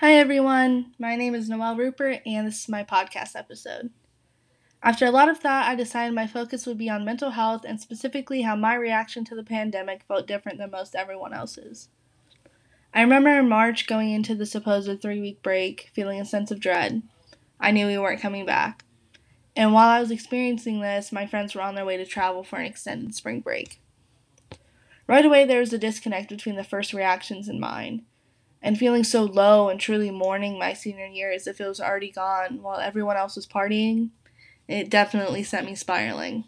Hi, everyone. My name is Noelle Rupert, and this is my podcast episode. After a lot of thought, I decided my focus would be on mental health and specifically how my reaction to the pandemic felt different than most everyone else's. I remember in March going into the supposed three week break, feeling a sense of dread. I knew we weren't coming back. And while I was experiencing this, my friends were on their way to travel for an extended spring break. Right away, there was a disconnect between the first reactions and mine and feeling so low and truly mourning my senior year as if it was already gone while everyone else was partying, it definitely sent me spiraling.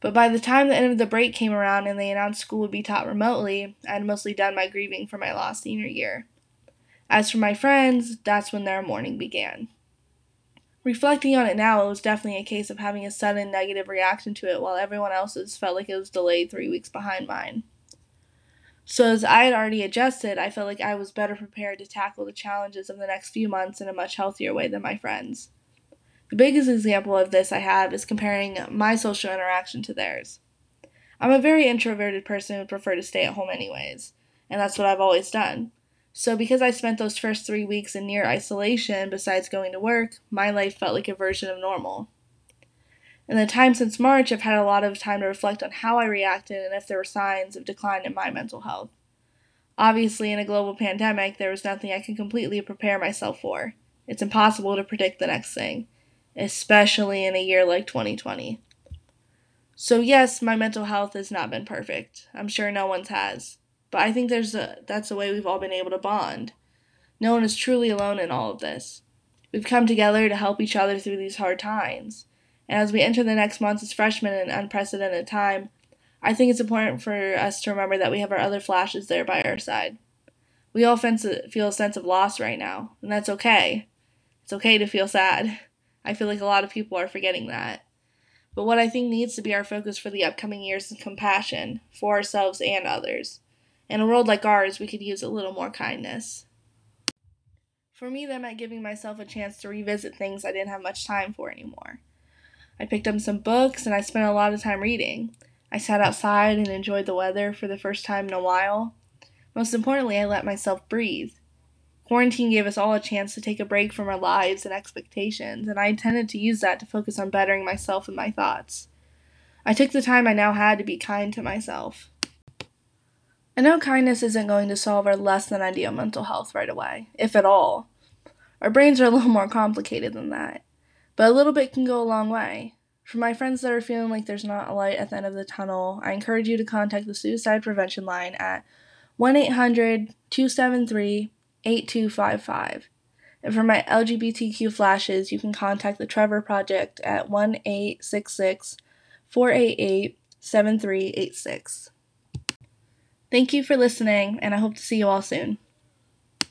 But by the time the end of the break came around and they announced school would be taught remotely, I had mostly done my grieving for my lost senior year. As for my friends, that's when their mourning began. Reflecting on it now, it was definitely a case of having a sudden negative reaction to it while everyone else's felt like it was delayed three weeks behind mine. So, as I had already adjusted, I felt like I was better prepared to tackle the challenges of the next few months in a much healthier way than my friends. The biggest example of this I have is comparing my social interaction to theirs. I'm a very introverted person who prefer to stay at home anyways, and that's what I've always done. So, because I spent those first three weeks in near isolation besides going to work, my life felt like a version of normal. In the time since March, I've had a lot of time to reflect on how I reacted and if there were signs of decline in my mental health. Obviously, in a global pandemic, there was nothing I could completely prepare myself for. It's impossible to predict the next thing, especially in a year like 2020. So, yes, my mental health has not been perfect. I'm sure no one's has. But I think there's a, that's a way we've all been able to bond. No one is truly alone in all of this. We've come together to help each other through these hard times. And as we enter the next months as freshmen in an unprecedented time, I think it's important for us to remember that we have our other flashes there by our side. We all feel a sense of loss right now, and that's okay. It's okay to feel sad. I feel like a lot of people are forgetting that. But what I think needs to be our focus for the upcoming years is compassion for ourselves and others. In a world like ours, we could use a little more kindness. For me, that meant giving myself a chance to revisit things I didn't have much time for anymore. I picked up some books and I spent a lot of time reading. I sat outside and enjoyed the weather for the first time in a while. Most importantly, I let myself breathe. Quarantine gave us all a chance to take a break from our lives and expectations, and I intended to use that to focus on bettering myself and my thoughts. I took the time I now had to be kind to myself. I know kindness isn't going to solve our less than ideal mental health right away, if at all. Our brains are a little more complicated than that. But a little bit can go a long way. For my friends that are feeling like there's not a light at the end of the tunnel, I encourage you to contact the suicide prevention line at 1 800 273 8255. And for my LGBTQ flashes, you can contact the Trevor Project at 1 866 488 7386. Thank you for listening, and I hope to see you all soon.